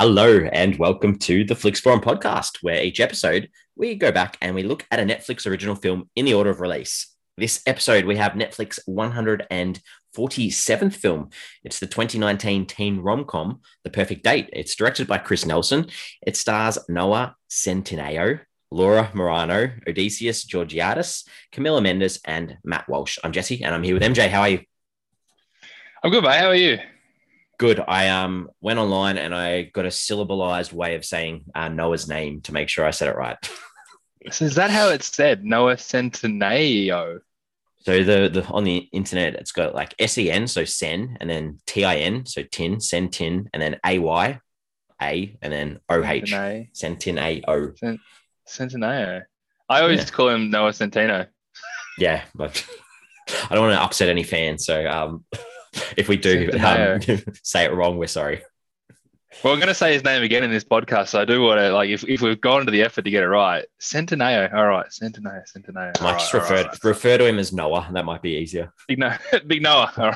Hello, and welcome to the Flix Forum podcast, where each episode we go back and we look at a Netflix original film in the order of release. This episode, we have Netflix 147th film. It's the 2019 teen rom com, The Perfect Date. It's directed by Chris Nelson. It stars Noah Centineo, Laura Marano, Odiseas Georgiadis, Camila Mendes, and Matt Walsh. I'm Jesse, and I'm here with MJ. How are you? I'm good, mate. How are you? Good. I um went online and I got a syllabalized way of saying uh, Noah's name to make sure I said it right. so is that how it's said? Noah Centineo. So the the on the internet it's got like S E N, so sen, and then T I N, so tin, sen tin, and then A Y, A, and then O H. Centineo. Centineo. I always yeah. call him Noah Centino. Yeah, but I don't want to upset any fans, so um if we do um, say it wrong, we're sorry. Well, I'm going to say his name again in this podcast. So I do want to, like, if, if we've gone to the effort to get it right, Centineo. All right, Centineo, Centineo. I might just refer, right. refer to him as Noah. That might be easier. Big, no- Big Noah. All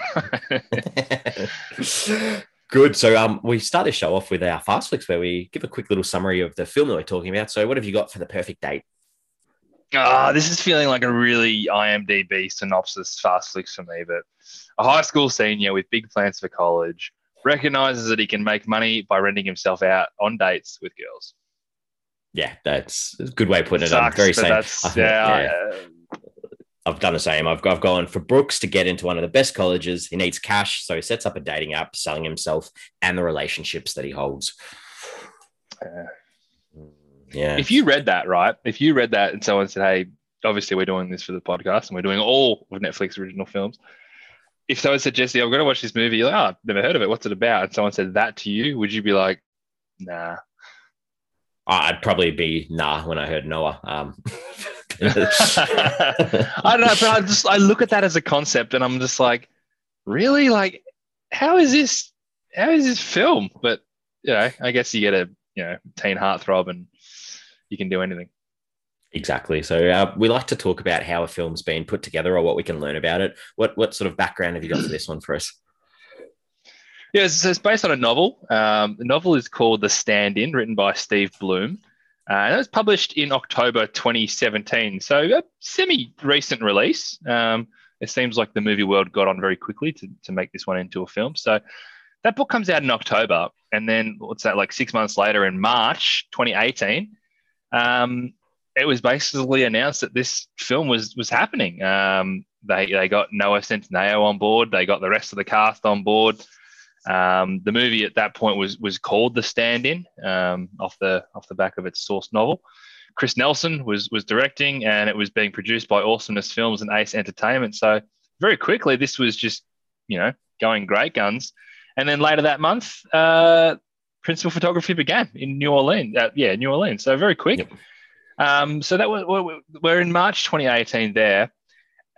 right. Good. So um, we start this show off with our fast flicks where we give a quick little summary of the film that we're talking about. So what have you got for the perfect date? Ah, oh, this is feeling like a really IMDb synopsis fast flicks for me, but a high school senior with big plans for college recognizes that he can make money by renting himself out on dates with girls. Yeah, that's a good way of putting it. Sucks, I'm very same. Think, yeah, yeah. I've done the same. I've, I've gone for Brooks to get into one of the best colleges. He needs cash, so he sets up a dating app, selling himself and the relationships that he holds. Yeah. Yeah. If you read that, right? If you read that and someone said, "Hey, obviously we're doing this for the podcast and we're doing all of Netflix original films," if someone said, Jesse, I'm going to watch this movie, you're like, oh, I've never heard of it. What's it about? And someone said that to you, would you be like, nah? I'd probably be nah when I heard Noah. Um. I don't know, but I just I look at that as a concept, and I'm just like, really, like, how is this? How is this film? But you know, I guess you get a you know teen heartthrob, and you can do anything. Exactly. So uh, we like to talk about how a film's been put together or what we can learn about it. What what sort of background have you got for this one for us? Yeah, so it's based on a novel. Um, the novel is called The Stand In, written by Steve Bloom. Uh, and it was published in October 2017. So a semi recent release. Um, it seems like the movie world got on very quickly to, to make this one into a film. So that book comes out in October. And then what's that, like six months later in March 2018, um, it was basically announced that this film was was happening. Um, they they got Noah Centineo on board. They got the rest of the cast on board. Um, the movie at that point was was called The Stand-In, um, off the off the back of its source novel. Chris Nelson was was directing, and it was being produced by Awesomeness Films and Ace Entertainment. So very quickly, this was just you know going great guns. And then later that month, uh, principal photography began in New Orleans. Uh, yeah, New Orleans. So very quick. Yep. Um, so that was we're in March 2018 there,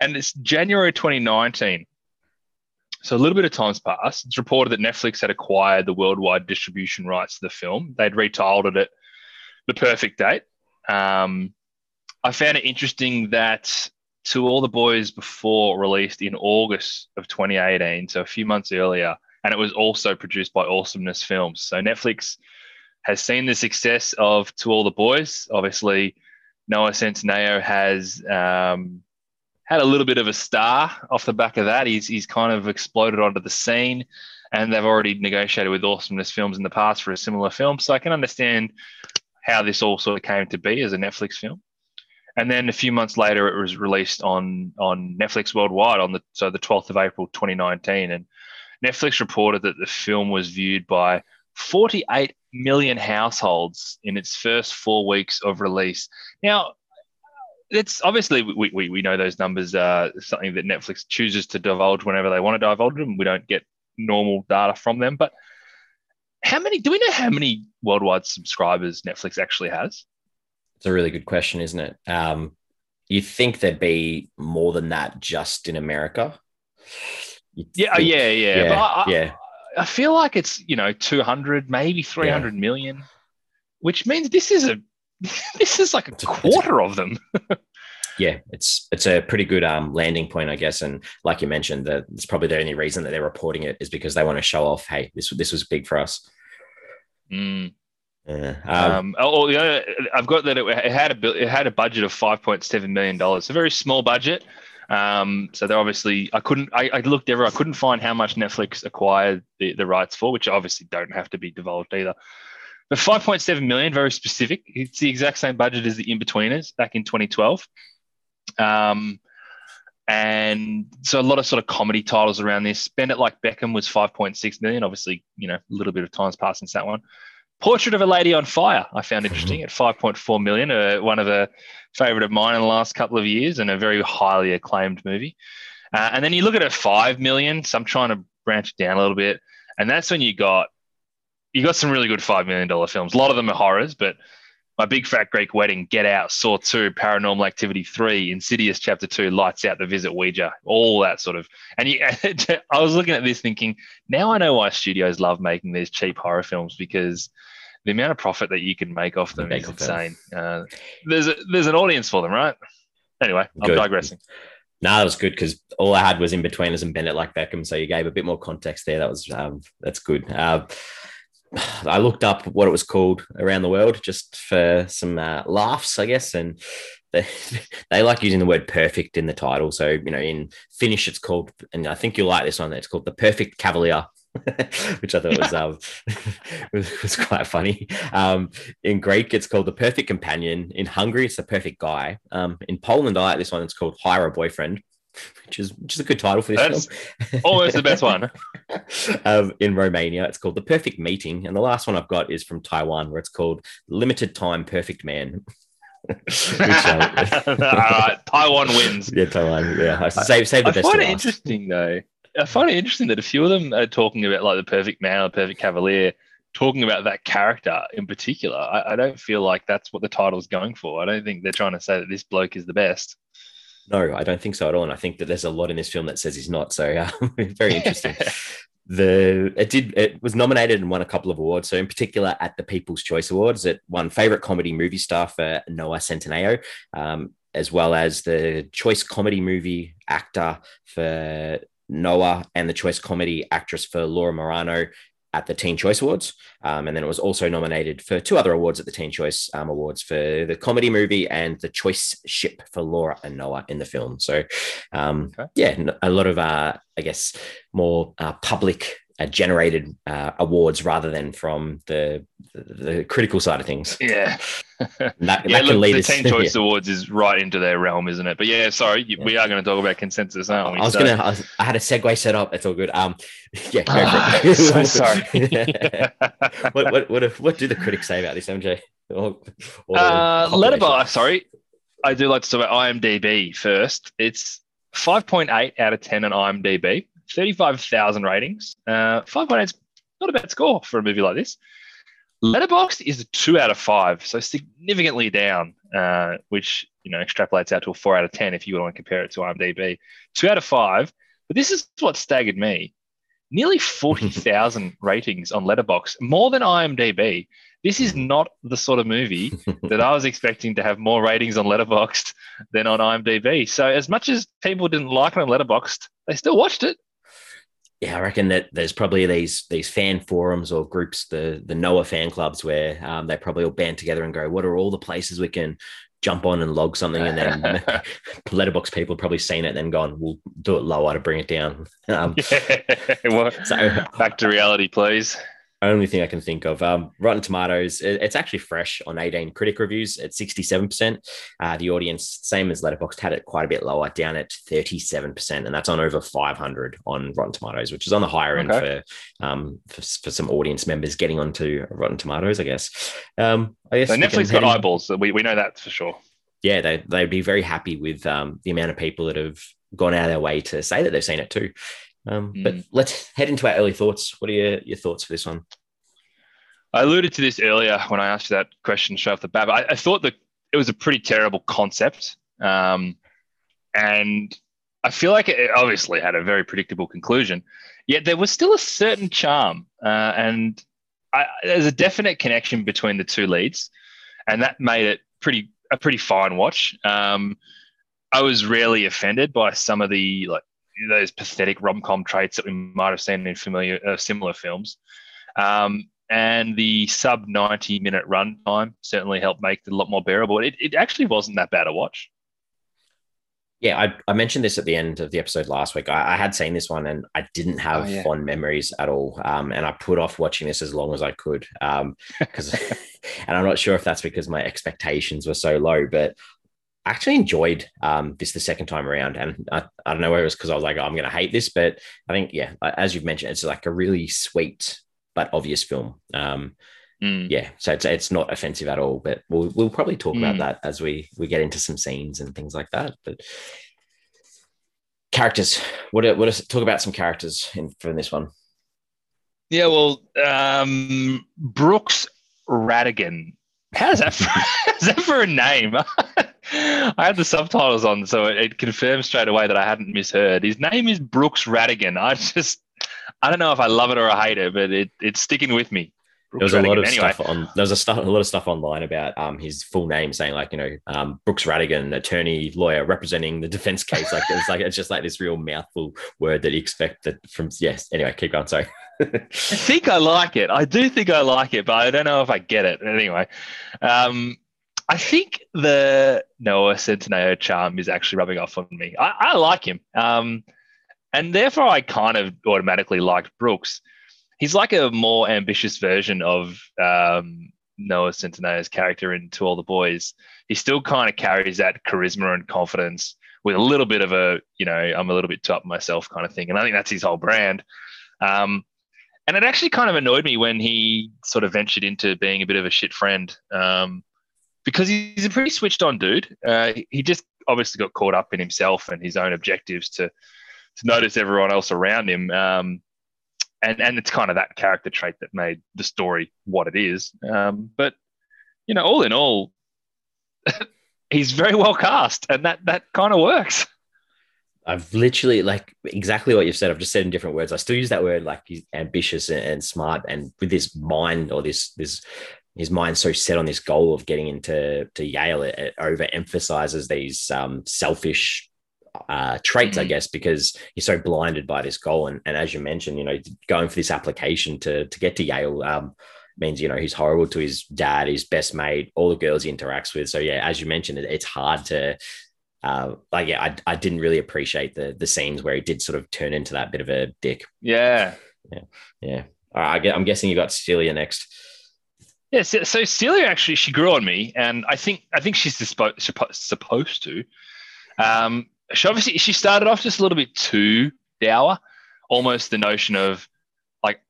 and it's January 2019. So a little bit of time's passed. It's reported that Netflix had acquired the worldwide distribution rights to the film. They'd retitled it "The Perfect Date." Um, I found it interesting that to all the boys before released in August of 2018, so a few months earlier, and it was also produced by Awesomeness Films. So Netflix has seen the success of To All the Boys. Obviously, Noah Centineo has um, had a little bit of a star off the back of that. He's, he's kind of exploded onto the scene, and they've already negotiated with Awesomeness Films in the past for a similar film. So I can understand how this all sort of came to be as a Netflix film. And then a few months later, it was released on on Netflix worldwide on the so the 12th of April 2019. And Netflix reported that the film was viewed by 48 million households in its first four weeks of release. Now, it's obviously we, we, we know those numbers are something that Netflix chooses to divulge whenever they want to divulge them. We don't get normal data from them. But how many do we know how many worldwide subscribers Netflix actually has? It's a really good question, isn't it? Um, you think there'd be more than that just in America? Yeah, think, yeah, yeah, yeah. I, yeah. I feel like it's you know 200, maybe three hundred yeah. million, which means this is a this is like a quarter of them. yeah, it's it's a pretty good um, landing point, I guess. And like you mentioned, that it's probably the only reason that they're reporting it is because they want to show off, hey, this this was big for us. Mm. Yeah. Um, Um, oh, yeah, I've got that it, it had a it had a budget of five point seven million dollars. A very small budget. Um, so they're obviously I couldn't I, I looked everywhere. I couldn't find how much Netflix acquired the, the rights for, which obviously don't have to be divulged either. But five point seven million, very specific. It's the exact same budget as the Inbetweeners back in 2012. Um, and so a lot of sort of comedy titles around this. Bend It Like Beckham was 5.6 million. Obviously, you know, a little bit of time's passed since that one. Portrait of a Lady on Fire, I found interesting at 5.4 million. Uh, one of a favorite of mine in the last couple of years, and a very highly acclaimed movie. Uh, and then you look at it, five million. So I'm trying to branch it down a little bit, and that's when you got you got some really good five million dollar films. A lot of them are horrors, but my Big Fat Greek Wedding, Get Out, Saw 2, Paranormal Activity 3, Insidious Chapter 2, Lights Out, The Visit Ouija, all that sort of. And you, I was looking at this thinking, now I know why studios love making these cheap horror films because the amount of profit that you can make off them Make is insane. Uh, there's, a, there's an audience for them, right? Anyway, I'm digressing. No, that was good because all I had was Inbetweeners and Bend It like Beckham, so you gave a bit more context there. That was um, that's good. Uh, I looked up what it was called around the world just for some uh, laughs, I guess, and they, they like using the word "perfect" in the title. So you know, in Finnish, it's called, and I think you'll like this one. It's called the Perfect Cavalier. which I thought was um was, was quite funny. Um, in Greek, it's called the perfect companion. In Hungary, it's the perfect guy. Um, in Poland, I like this one. It's called Hire a Boyfriend, which is which is a good title for this That's film. Almost the best one. um, in Romania, it's called the Perfect Meeting, and the last one I've got is from Taiwan, where it's called Limited Time Perfect Man. Which, uh, All right, Taiwan wins. yeah, Taiwan. Yeah, I save save the I best. find to it last. interesting though. I find it interesting that a few of them are talking about like the perfect man or perfect cavalier, talking about that character in particular. I, I don't feel like that's what the title's going for. I don't think they're trying to say that this bloke is the best. No, I don't think so at all. And I think that there's a lot in this film that says he's not. So uh, very interesting. the it did it was nominated and won a couple of awards. So in particular at the People's Choice Awards, it won favorite comedy movie star for Noah Centineo, um, as well as the Choice Comedy Movie Actor for Noah and the Choice Comedy Actress for Laura Marano at the Teen Choice Awards. Um, and then it was also nominated for two other awards at the Teen Choice um, Awards for the comedy movie and the Choice Ship for Laura and Noah in the film. So, um, Okay. yeah, a lot of, uh, I guess, more uh, public generated uh, awards rather than from the, the, the critical side of things. Yeah. That, yeah, that look, the us- Teen Choice Awards is right into their realm, isn't it? But yeah, sorry, you- we are going to talk about consensus, aren't we? I was So- gonna. I, was, I had a segue set up. It's all good. Um, yeah. Go so sorry. what, what what what do the critics say about this, MJ? Or, or Uh, sorry. I do like to talk about IMDb first. It's 5.8 out of 10 on IMDb, 35,000 ratings. Uh, 5.8 is not a bad score for a movie like this. Letterboxd is a two out of five, so significantly down, uh, which you know extrapolates out to a four out of ten if you want to compare it to IMDb. Two out of five, but this is what staggered me: nearly forty thousand ratings on Letterboxd, more than IMDb. This is not the sort of movie that I was expecting to have more ratings on Letterboxd than on IMDb. So as much as people didn't like it on Letterboxd, they still watched it. Yeah, I reckon that there's probably these these fan forums or groups, the the Noah fan clubs, where um, they probably all band together and go, "What are all the places we can jump on and log something?" And then Letterboxd people have probably seen it and then gone, "We'll do it lower to bring it down." Um, Well, so back to reality, please. Only thing I can think of. Um, Rotten Tomatoes, it- it's actually fresh on 18 critic reviews at 67%. Uh, the audience, same as Letterboxd, had it quite a bit lower, down at 37%, and that's on over 500 on Rotten Tomatoes, which is on the higher end for, um, for for some audience members getting onto Rotten Tomatoes, I guess. Um, I guess So Netflix got eyeballs. So we, we know that for sure. Yeah, they they'd be very happy with um, the amount of people that have gone out of their way to say that they've seen it too. Um, But Mm. let's head into our early thoughts. What are your, your thoughts for this one? I alluded to this earlier when I asked you that question straight off the bat. But I, I thought that it was a pretty terrible concept. Um, and I feel like it obviously had a very predictable conclusion, yet there was still a certain charm. Uh, and I, there's a definite connection between the two leads. And that made it pretty a pretty fine watch. Um, I was rarely offended by some of the like those pathetic rom com traits that we might have seen in familiar uh, similar films. Um, and the sub 90 minute runtime certainly helped make it a lot more bearable. It, it actually wasn't that bad to watch. Yeah, I, I mentioned this at the end of the episode last week. I, I had seen this one and I didn't have oh, yeah. fond memories at all. Um, and I put off watching this as long as I could. Um, because, and I'm not sure if that's because my expectations were so low, but I actually enjoyed um, this the second time around. And I, I don't know whether it was because I was like, oh, I'm going to hate this, but I think, yeah, as you've mentioned, it's like a really sweet but obvious film. Um, Mm. Yeah, so it's it's not offensive at all, but we'll we'll probably talk mm. about that as we we get into some scenes and things like that. But characters, what what talk about some characters in from this one? Yeah, well, um, Brooks Radigan. How's that for, that for a name? I had the subtitles on, so it, it confirmed straight away that I hadn't misheard. His name is Brooks Radigan. I just, I don't know if I love it or I hate it, but it, it's sticking with me. There was a lot of anyway. stuff on there was a, stuff, a lot of stuff online about um his full name saying like you know um Brooks Radigan attorney lawyer representing the defense case. Like it's like it's just like this real mouthful word that you expect that from yes. Anyway keep going. Sorry. I think I like it. I do think I like it but I don't know if I get it. Anyway um I think the Noah Centineo charm is actually rubbing off on me I, I like him um and therefore I kind of automatically liked Brooks he's like a more ambitious version of um, Noah Centineo's character in To All the Boys. He still kind of carries that charisma and confidence with a little bit of a, you know, I'm a little bit too up myself kind of thing. And I think that's his whole brand. Um, and it actually kind of annoyed me when he sort of ventured into being a bit of a shit friend um, because he's a pretty switched on dude. Uh, he just obviously got caught up in himself and his own objectives to to notice everyone else around him. Um, and and it's kind of that character trait that made the story what it is. Um, but you know, all in all, he's very well cast, and that that kind of works. I've literally like exactly what you've said. I've just said in different words. I still use that word like he's ambitious and smart, and with this mind or this this his mind so set on this goal of getting into to Yale, it, it overemphasizes these um, selfish uh, traits, mm-hmm. I guess, because you're so blinded by this goal. And, and as you mentioned, you know, going for this application to to get to Yale um, means you know he's horrible to his dad, his best mate, all the girls he interacts with. So yeah, as you mentioned, it, it's hard to. Uh, like yeah, I, I didn't really appreciate the the scenes where he did sort of turn into that bit of a dick. Yeah, yeah, yeah. All right, I am guessing you got Celia next. Yeah, so, so Celia actually she grew on me, and I think I think she's supposed to. Um, she obviously she started off just a little bit too dour, almost the notion of like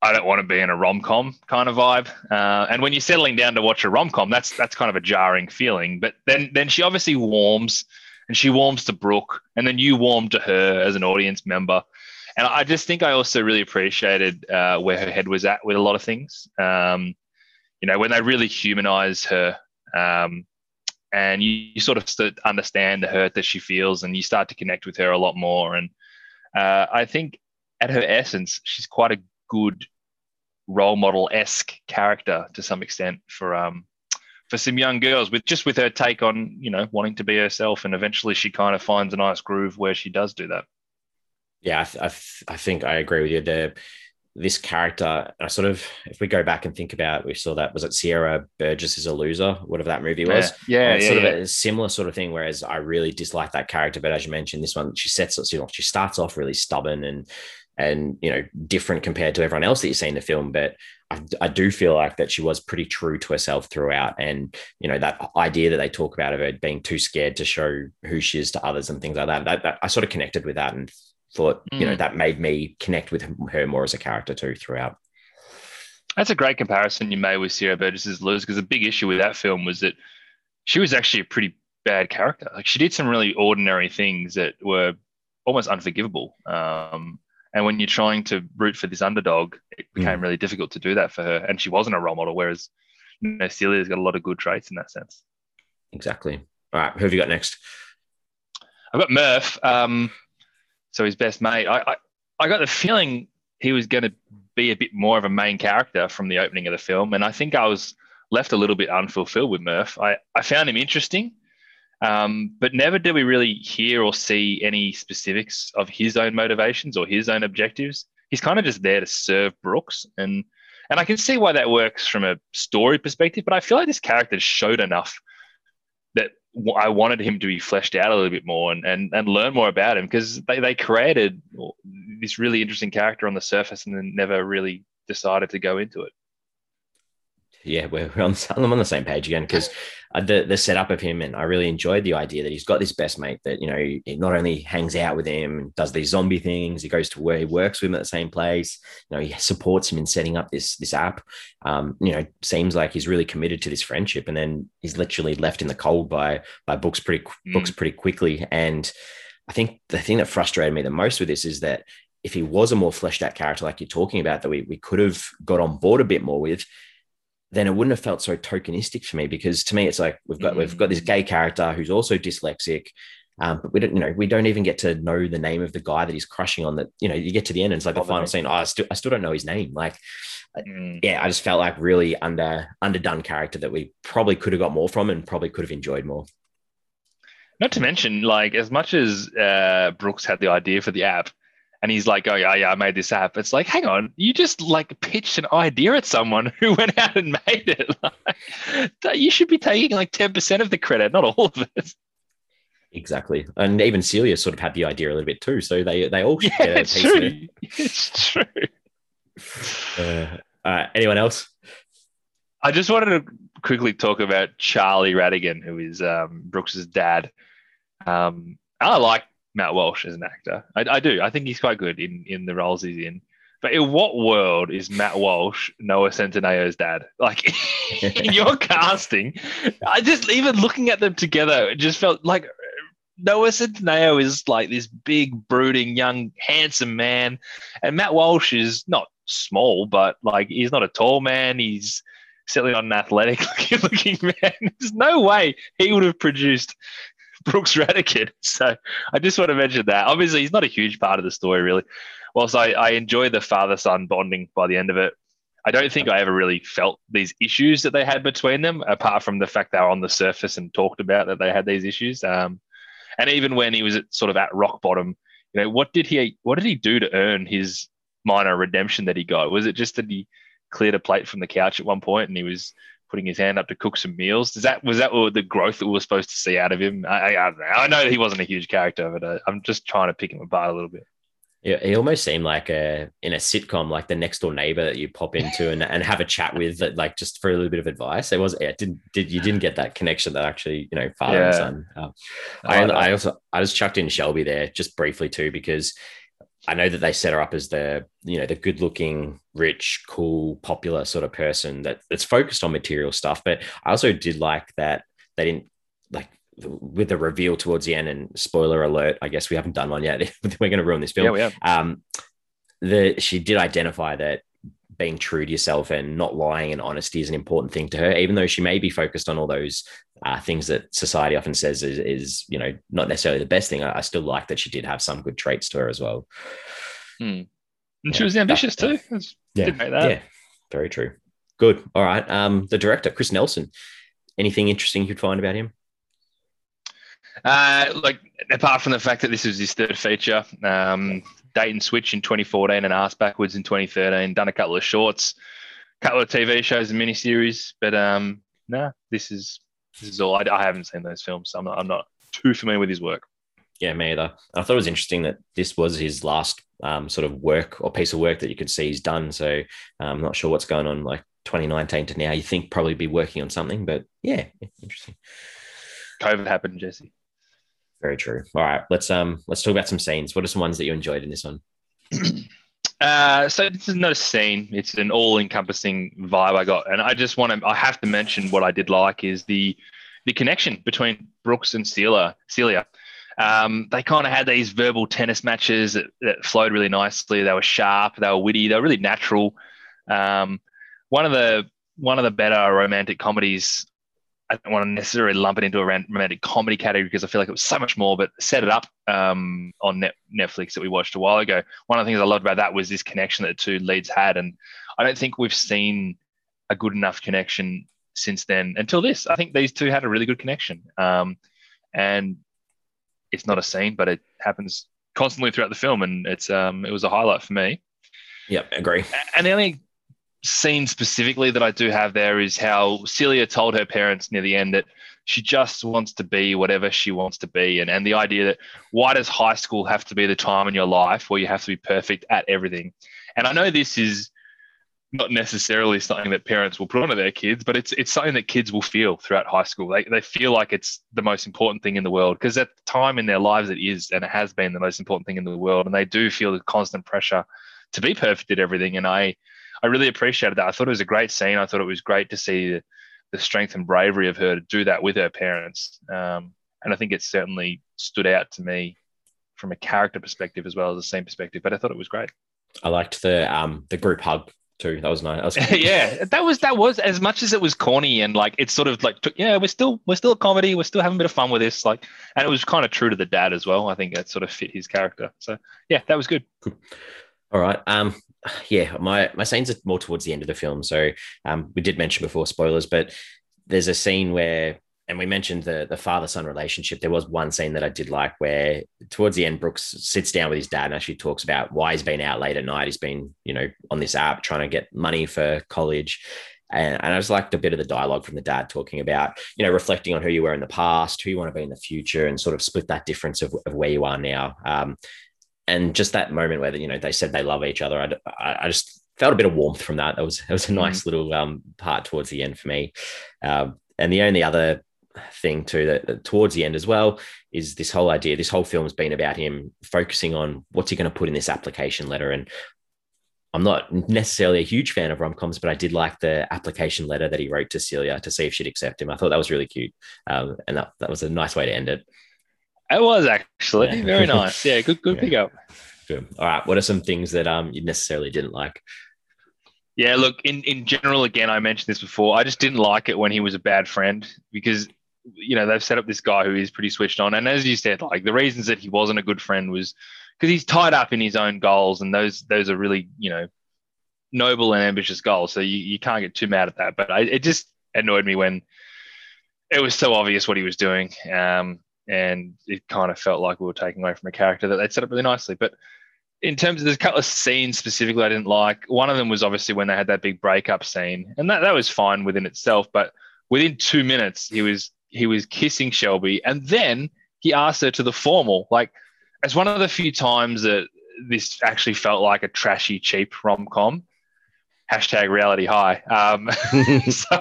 I don't want to be in a rom com kind of vibe. Uh, and when you're settling down to watch a rom com, that's that's kind of a jarring feeling. But then then she obviously warms, and she warms to Brooke, and then you warm to her as an audience member. And I just think I also really appreciated uh, where her head was at with a lot of things. Um, you know, when they really humanize her. Um, and you, you sort of understand the hurt that she feels and you start to connect with her a lot more and uh, i think at her essence she's quite a good role model esque character to some extent for um for some young girls with just with her take on you know wanting to be herself and eventually she kind of finds a nice groove where she does do that yeah i, th- I, th- I think i agree with you the this character, I sort of, if we go back and think about, we saw that was it Sierra Burgess is a loser, whatever that movie was. Yeah, yeah, yeah sort yeah. of a similar sort of thing. Whereas I really dislike that character, but as you mentioned, this one she sets you know she starts off really stubborn and and you know different compared to everyone else that you see in the film, but I, I do feel like that she was pretty true to herself throughout, and you know that idea that they talk about of her being too scared to show who she is to others and things like that. That, that I sort of connected with that and thought mm. you know mm. that made me connect with her more as a character too throughout. That's a great comparison you made with Sierra Burgess's Lose because the big issue with that film was that she was actually a pretty bad character. Like she did some really ordinary things that were almost unforgivable. Um, and when you're trying to root for this underdog, it became mm. really difficult to do that for her. And she wasn't a role model, whereas you know, Celia's got a lot of good traits in that sense. Exactly. All right, who have you got next? I've got Murph. Um, so his best mate. I, I, I got the feeling he was going to be a bit more of a main character from the opening of the film, and I think I was left a little bit unfulfilled with Murph. I, I found him interesting, um, but never did we really hear or see any specifics of his own motivations or his own objectives. He's kind of just there to serve Brooks, and And I can see why that works from a story perspective, but I feel like this character showed enough I wanted him to be fleshed out a little bit more and, and, and learn more about him because they, they created this really interesting character on the surface and then never really decided to go into it yeah, we're, on, I'm on the same page again because the the setup of him, and I really enjoyed the idea that he's got this best mate that you know he not only hangs out with him, and does these zombie things, he goes to where he works with him at the same place. You know, he supports him in setting up this this app. Um, you know, seems like he's really committed to this friendship, and then he's literally left in the cold by by Brooks pretty mm. Brooks pretty quickly. And I think the thing that frustrated me the most with this is that if he was a more fleshed out character like you're talking about that we, we could have got on board a bit more with then it wouldn't have felt so tokenistic for me because to me it's like we've got mm. we've got this gay character who's also dyslexic um, but we don't you know we don't even get to know the name of the guy that he's crushing on that you know you get to the end and it's like the final scene oh, I still I still don't know his name like mm. yeah I just felt like really under underdone character that we probably could have got more from and probably could have enjoyed more not to mention like as much as uh, Brooks had the idea for the app and he's like, "Oh yeah, yeah, I made this app." It's like, hang on, you just like pitched an idea at someone who went out and made it. Like, you should be taking like ten percent of the credit, not all of it. Exactly, and even Celia sort of had the idea a little bit too. So they they all should yeah, get piece true. of it. It's true. Uh, uh, anyone else? I just wanted to quickly talk about Charlie Radigan, who is um, Brooks's dad. Um, I like Matt Walsh as an actor. I, I, do. I think he's quite good in in the roles he's in. But in what world is Matt Walsh Noah Centineo's dad? Like in your casting, I just even looking at them together, it just felt like Noah Centineo is like this big, brooding, young, handsome man, and Matt Walsh is not small, but like he's not a tall man. He's certainly not an athletic looking man. There's no way he would have produced Brooks Radigan. So I just want to mention that. Obviously, he's not a huge part of the story, really. Whilst I, I enjoy the father son bonding by the end of it, I don't think I ever really felt these issues that they had between them, apart from the fact they were on the surface and talked about that they had these issues. Um, and even when he was at, sort of at rock bottom, you know, what did he what did he do to earn his minor redemption that he got? Was it just that he cleared a plate from the couch at one point and he was putting his hand up to cook some meals. Is that was that the growth that we were supposed to see out of him? I, I, I know that he wasn't a huge character, but uh, I'm just trying to pick him apart a little bit. Yeah, he almost seemed like a in a sitcom, like the next door neighbor that you pop into and, and have a chat with, that like just for a little bit of advice. It was, yeah, didn't did you didn't get that connection that actually you know father yeah. and son. Uh, I, I also I just chucked in Shelby there just briefly too because I know that they set her up as the, you know, the good looking, rich, cool, popular sort of person that that's focused on material stuff. But I also did like that they didn't like with the reveal towards the end and spoiler alert, I guess we haven't done one yet. We're going to ruin this film. Yeah, we have. Um, the, she did identify that being true to yourself and not lying and honesty is an important thing to her, even though she may be focused on all those uh, things that society often says is, is, you know, not necessarily the best thing. I, I, still like that she did have some good traits to her as well. Hmm. And yeah, she was ambitious too. Yeah, yeah, very true. Good. All right. Um, the director, Chris Nelson. Anything interesting you'd find about him? Uh, like apart from the fact that this is his third feature, um, Date and Switch in 2014 and Ass Backwards in 2013. Done a couple of shorts, a couple of TV shows and miniseries, but um, no, nah, this is this is all. I, I, haven't seen those films, so I'm not, I'm not too familiar with his work. Yeah, me either. I thought it was interesting that this was his last um, sort of work or piece of work that you could see he's done. So um, I'm not sure what's going on like 2019 to now. You think probably be working on something, but yeah, interesting. COVID happened, Jesse. Very true. All right, let's um let's talk about some scenes. What are some ones that you enjoyed in this one? Uh, so this is not a scene; it's an all-encompassing vibe I got, and I just want to. I have to mention what I did like is the the connection between Brooks and Celia. Celia, um, they kind of had these verbal tennis matches that, that, flowed really nicely. They were sharp, they were witty, they were really natural. Um, one of the one of the better romantic comedies I don't want to necessarily lump it into a romantic comedy category because I feel like it was so much more, but set it up um, on Net- Netflix that we watched a while ago. One of the things I loved about that was this connection that the two leads had. And I don't think we've seen a good enough connection since then until this. I think these two had a really good connection. Um, and it's not a scene, but it happens constantly throughout the film. And it's um, it was a highlight for me. Yep, agree. And the only scene specifically that I do have there is how Celia told her parents near the end that she just wants to be whatever she wants to be. And, and the idea that why does high school have to be the time in your life where you have to be perfect at everything? And I know this is not necessarily something that parents will put onto their kids, but it's it's something that kids will feel throughout high school. They, they feel like it's the most important thing in the world because at the time in their lives it is and it has been the most important thing in the world. And they do feel the constant pressure to be perfect at everything. And I I really appreciated that. I thought it was a great scene. I thought it was great to see the, the strength and bravery of her to do that with her parents. Um, and I think it certainly stood out to me from a character perspective as well as a scene perspective. But I thought it was great. I liked the um the group hug too. That was nice. That was yeah, that was that was as much as it was corny and like it's sort of like took, yeah, we're still we're still a comedy. We're still having a bit of fun with this. Like, and it was kind of true to the dad as well. I think that sort of fit his character. So yeah, that was good. All right. Um, yeah, my my scenes are more towards the end of the film. So um, we did mention before spoilers, but there's a scene where, and we mentioned the the father son relationship. There was one scene that I did like where towards the end, Brooks sits down with his dad and actually talks about why he's been out late at night. He's been, you know, on this app trying to get money for college. And, and I just liked a bit of the dialogue from the dad talking about, you know, reflecting on who you were in the past, who you want to be in the future, and sort of split that difference of, of where you are now. Um, and just that moment where you know they said they love each other, I, I just felt a bit of warmth from that. It was it was a nice mm. little um, part towards the end for me. Uh, and the only other thing too that, that, towards the end as well is this whole idea. This whole film's been about him focusing on what's he going to put in this application letter. And I'm not necessarily a huge fan of rom coms, but I did like the application letter that he wrote to Celia to see if she'd accept him. I thought that was really cute, um, and that, that was a nice way to end it. It was actually yeah. very nice. Yeah, good, good yeah. pick up. Good. All right. What are some things that um you necessarily didn't like? Yeah, look, in, in general, again, I mentioned this before. I just didn't like it when he was a bad friend because, you know, they've set up this guy who is pretty switched on. And as you said, like the reasons that he wasn't a good friend was because he's tied up in his own goals. And those, those are really, you know, noble and ambitious goals. So you, you can't get too mad at that. But I, it just annoyed me when it was so obvious what he was doing. Um, and it kind of felt like we were taking away from a character that they'd set up really nicely. But in terms of there's a couple of scenes specifically I didn't like. One of them was obviously when they had that big breakup scene, and that, that was fine within itself. But within two minutes, he was he was kissing Shelby, and then he asked her to the formal. Like, it's one of the few times that this actually felt like a trashy, cheap rom com hashtag reality high. Um, so,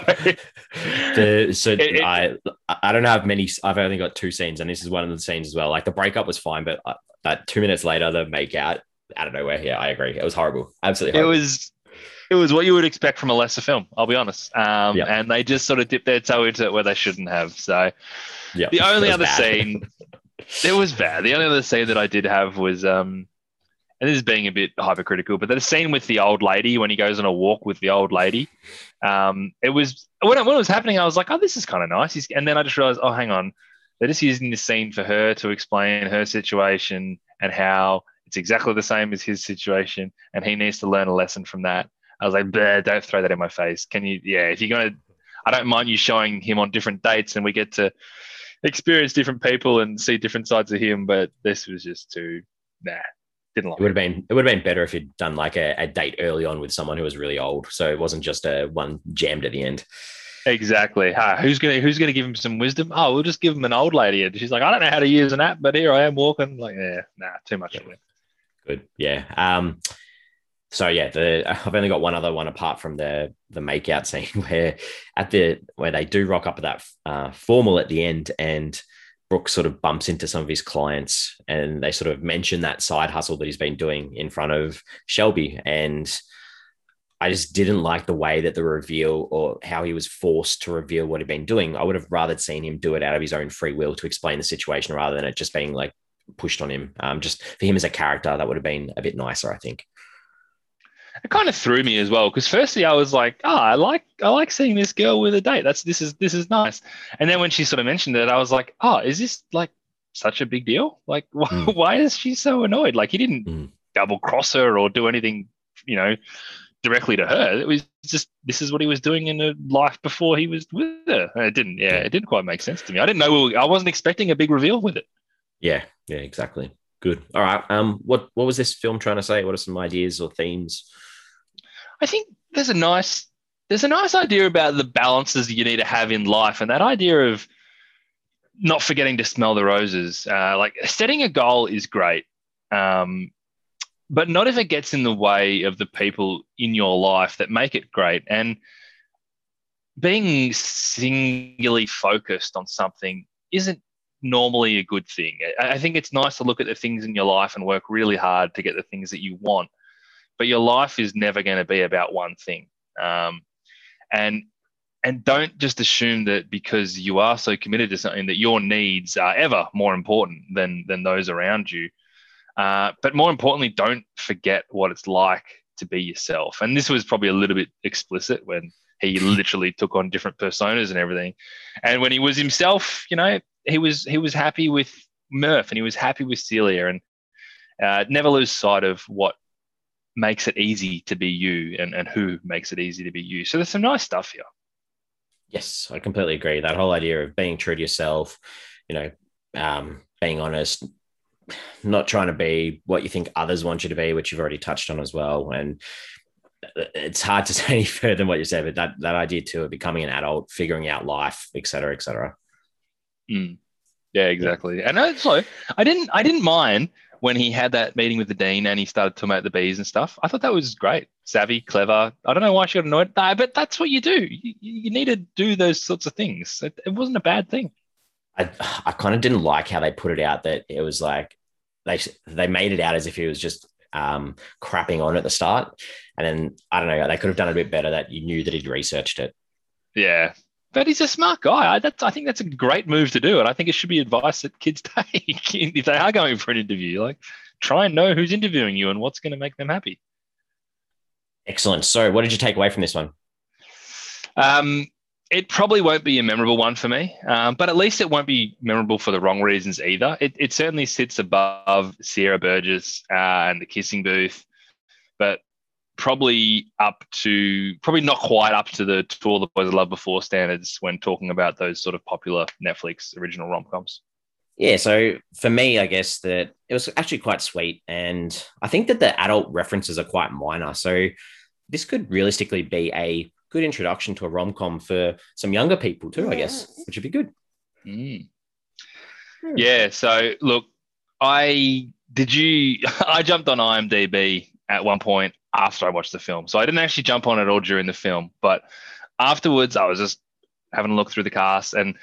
the, so it, it, I I don't have many. I've only got two scenes, and this is one of the scenes as well. Like the breakup was fine, but uh, that two minutes later, the make out out of nowhere. Yeah, I agree. It was horrible. Absolutely. Horrible. It was. It was what you would expect from a lesser film. I'll be honest. Um, yep. And they just sort of dipped their toe into it where they shouldn't have. So, yep. the only other bad. scene, it was bad. The only other scene that I did have was um, and this is being a bit hypercritical, but the scene with the old lady when he goes on a walk with the old lady, um, it was when it, when it was happening, I was like, oh, this is kind of nice. He's, and then I just realized, oh, hang on, they're just using this scene for her to explain her situation and how it's exactly the same as his situation, and he needs to learn a lesson from that. I was like, don't throw that in my face. Can you? Yeah, if you're gonna, I don't mind you showing him on different dates, and we get to experience different people and see different sides of him. But this was just too, nah, didn't like it. Would have been it would have been better if you'd done like a, a date early on with someone who was really old, so it wasn't just a one jammed at the end. Exactly. Huh. Who's gonna Who's gonna give him some wisdom? Oh, we'll just give him an old lady. And she's like, I don't know how to use an app, but here I am walking. Like, yeah, nah, too much. Yeah. Good. Yeah. Um. So yeah, the I've only got one other one apart from the the makeout scene where at the where they do rock up at that uh, formal at the end and Brooks sort of bumps into some of his clients and they sort of mention that side hustle that he's been doing in front of Shelby. And I just didn't like the way that the reveal or how he was forced to reveal what he'd been doing. I would have rather seen him do it out of his own free will to explain the situation rather than it just being like pushed on him. Um, just for him as a character, that would have been a bit nicer, I think it kind of threw me as well because firstly I was like, oh, I like I like seeing this girl with a date. That's this is this is nice. And then when she sort of mentioned it, I was like, oh, is this like such a big deal? Like, why, mm. why is she so annoyed? Like he didn't mm. double cross her or do anything, you know, directly to her. It was just this is what he was doing in a life before he was with her. And it didn't, yeah, it didn't quite make sense to me. I didn't know. I wasn't expecting a big reveal with it. Yeah, yeah, exactly. Good. All right. Um, what what was this film trying to say? What are some ideas or themes? I think there's a nice there's a nice idea about the balances you need to have in life, and that idea of not forgetting to smell the roses. Uh, like setting a goal is great, um, but not if it gets in the way of the people in your life that make it great. And being singularly focused on something isn't normally a good thing. I think it's nice to look at the things in your life and work really hard to get the things that you want, but your life is never going to be about one thing. Um, and and don't just assume that because you are so committed to something that your needs are ever more important than than those around you. Uh, but more importantly, don't forget what it's like to be yourself. And this was probably a little bit explicit when he literally took on different personas and everything. And when he was himself, you know, he was he was happy with Murph and he was happy with Celia and uh, never lose sight of what makes it easy to be you and, and who makes it easy to be you. So there's some nice stuff here. Yes, I completely agree. That whole idea of being true to yourself, you know, um, being honest, not trying to be what you think others want you to be, which you've already touched on as well. And it's hard to say any further than what you said, but that, that idea too of becoming an adult, figuring out life, et cetera, et cetera. Mm. Yeah, exactly. And so I didn't, I didn't mind when he had that meeting with the dean and he started talking about the bees and stuff. I thought that was great, savvy, clever. I don't know why she got annoyed, but that's what you do. You, you need to do those sorts of things. It, it wasn't a bad thing. I, I kind of didn't like how they put it out that it was like they they made it out as if he was just um, crapping on at the start, and then I don't know they could have done it a bit better that you knew that he'd researched it. Yeah, but he's a smart guy. I, that's, I think that's a great move to do, and I think it should be advice that kids take if they are going for an interview. Like, try and know who's interviewing you and what's going to make them happy. Excellent. So, what did you take away from this one? Um, it probably won't be a memorable one for me, um, but at least it won't be memorable for the wrong reasons either. It, it certainly sits above Sierra Burgess uh, and the Kissing Booth, but probably up to probably not quite up to the to all the boys I love before standards when talking about those sort of popular Netflix original rom coms. Yeah, so for me, I guess that it was actually quite sweet, and I think that the adult references are quite minor. So this could realistically be a good introduction to a rom com for some younger people too, I guess, which would be good. Mm. Yeah. So look, I did you I jumped on IMDb at one point after I watched the film. So I didn't actually jump on it all during the film, but afterwards I was just having a look through the cast and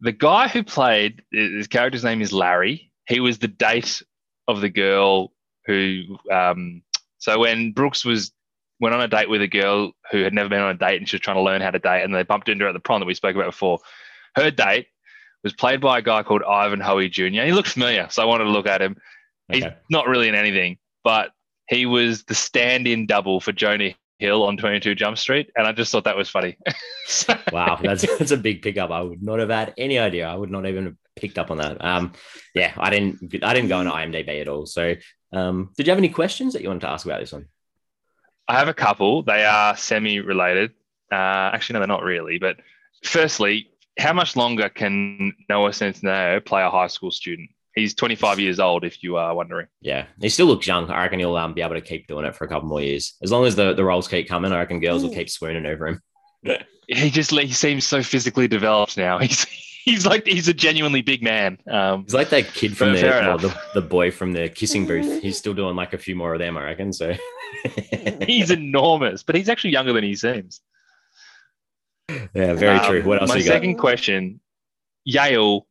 the guy who played his character's name is Larry. He was the date of the girl who um, so when Brooks was went on a date with a girl who had never been on a date and she was trying to learn how to date, and they bumped into her at the prom that we spoke about before. Her date was played by a guy called Ivan Hoey Jr. He looked familiar, so I wanted to look at him. Okay. He's not really in anything, but he was the stand-in double for Jonah Hill on 22 Jump Street, and I just thought that was funny. so, wow, that's that's a big pickup. I would not have had any idea. I would not even have picked up on that. Um, yeah, I didn't I didn't go on IMDb at all. So, um, did you have any questions that you wanted to ask about this one? I have a couple. They are semi-related. Uh, actually, no, they're not really. But firstly, how much longer can Noah Centineo play a high school student? He's 25 years old, if you are wondering. Yeah, he still looks young. I reckon he'll um, be able to keep doing it for a couple more years. As long as the, the roles keep coming, I reckon girls will keep swooning over him. he just he seems so physically developed now. He's he's like he's a genuinely big man. Um, he's like that kid from the, well, the, the boy from the kissing booth. He's still doing like a few more of them, I reckon. So he's enormous, but he's actually younger than he seems. Yeah, very um, true. What else? My second question: Yale.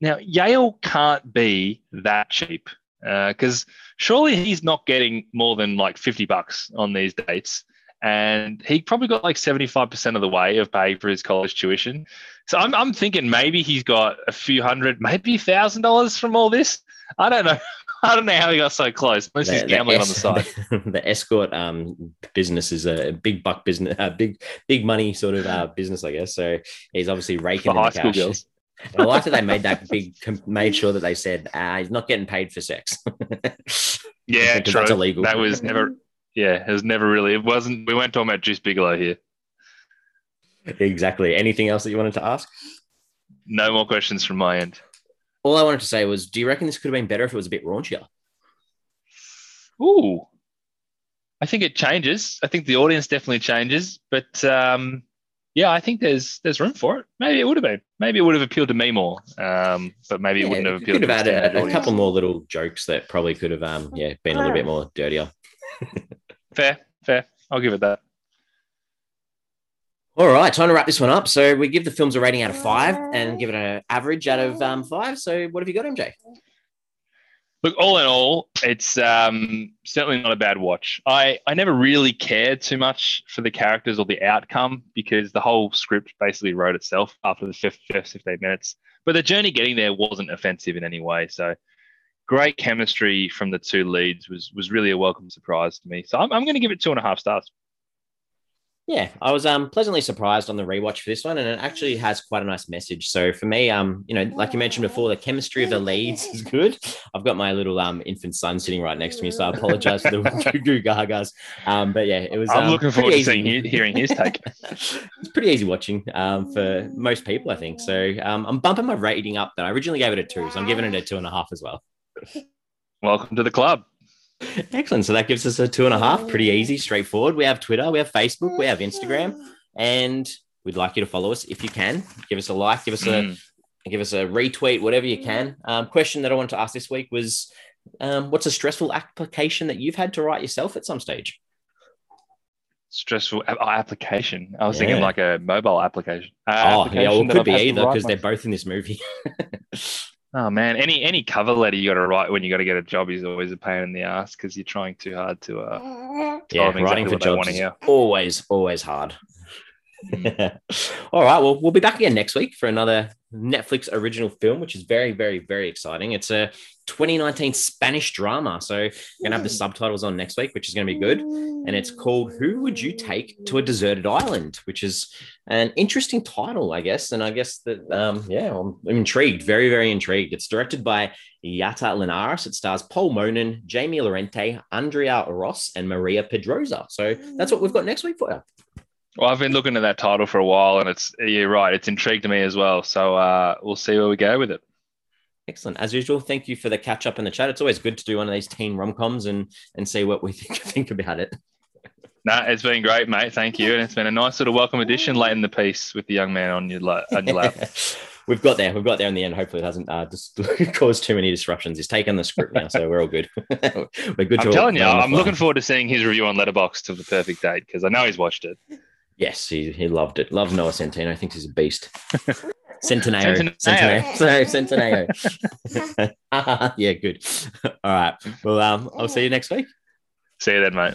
Now Yale can't be that cheap because uh, surely he's not getting more than like fifty bucks on these dates and he probably got like 75% of the way of paying for his college tuition. So I'm, I'm thinking maybe he's got a few hundred, maybe a thousand dollars from all this. I don't know. I don't know how he got so close. Unless the, he's gambling es- on the side. The, the escort um, business is a big buck business, a big big money sort of uh, business, I guess. So he's obviously raking for high school girls. I like that they made that big, made sure that they said uh, he's not getting paid for sex. yeah, true. That's illegal. That was never yeah, it was never really. It wasn't. We weren't talking about Deuce Bigalow here. Exactly. Anything else that you wanted to ask? No more questions from my end. All I wanted to say was, do you reckon this could have been better if it was a bit raunchier? Ooh. I think it changes. I think the audience definitely changes, but um, yeah, I think there's there's room for it. Maybe it would have been. Maybe it would have appealed to me more, um, but maybe Yeah, it wouldn't have appealed. could have added a, a couple more little jokes that probably could have um yeah been a little bit more dirtier. Fair, fair. I'll give it that. All right, time to wrap this one up. So we give the films a rating out of five and give it an average out of um, five. So what have you got, MJ? Look, all in all, it's um, certainly not a bad watch. I, I never really cared too much for the characters or the outcome because the whole script basically wrote itself after the fifth, first 15 minutes. But the journey getting there wasn't offensive in any way. So great chemistry from the two leads was was really a welcome surprise to me. So I'm, I'm going to give it two and a half stars. Yeah, I was um pleasantly surprised on the rewatch for this one, and it actually has quite a nice message. So for me, um, you know, like you mentioned before, the chemistry of the leads is good. I've got my little um infant son sitting right next to me, so I apologize for the goo goo gagas. Um, but yeah, it was. I'm um, looking forward to seeing he- hearing his take. it's pretty easy watching um, for most people, I think. So um, I'm bumping my rating up. That I originally gave it a two, so I'm giving it a two and a half as well. Welcome to the club. Excellent. So that gives us a two and a half. Pretty easy, straightforward. We have Twitter, we have Facebook, we have Instagram, and we'd like you to follow us if you can. Give us a like, give us a Mm. give us a retweet, whatever you can. Um, question that I wanted to ask this week was, um, what's a stressful application that you've had to write yourself at some stage? Stressful a- application. I was Yeah. thinking like a mobile application. Uh, oh, yeah, well, it could be either because they're both in this movie. Oh man, any any cover letter you got to write when you got to get a job is always a pain in the ass because you're trying too hard to uh, yeah, them writing for jobs is always, always hard. All right. Well, we'll be back again next week for another Netflix original film, which is very, very, very exciting. It's a 2019 Spanish drama. So we're going to have the subtitles on next week, which is going to be good. And it's called Who Would You Take to a Deserted Island, which is an interesting title, I guess. And I guess that, um, yeah, I'm, intrigued, very, very intrigued. It's directed by Jota Linares. It stars Pol Monen, Jamie Lorente, Andrea Ros, and Maria Pedraza. So that's what we've got next week for you. Well, I've been looking at that title for a while, and it's you're right. It's intrigued me as well. So uh, we'll see where we go with it. Excellent. As usual, thank you for the catch up in the chat. It's always good to do one of these teen rom coms and and see what we think, think about it. Nah, it's been great, mate. Thank you, and it's been a nice little welcome addition late in the piece with the young man on your la- on your lap. We've got there. We've got there in the end. Hopefully, it hasn't uh, just caused too many disruptions. He's taken the script now, so we're all good. we're good. I'm to telling you, run on the I'm looking forward to seeing his review on Letterboxd to the Perfect Date because I know he's watched it. Yes, he, he loved it. Loved Noah Centineo. Thinks he's a beast. Centenaro. Centenaro. Centenaro. Centenaro. yeah, good. All right. Well, um, I'll see you next week. See you then, mate.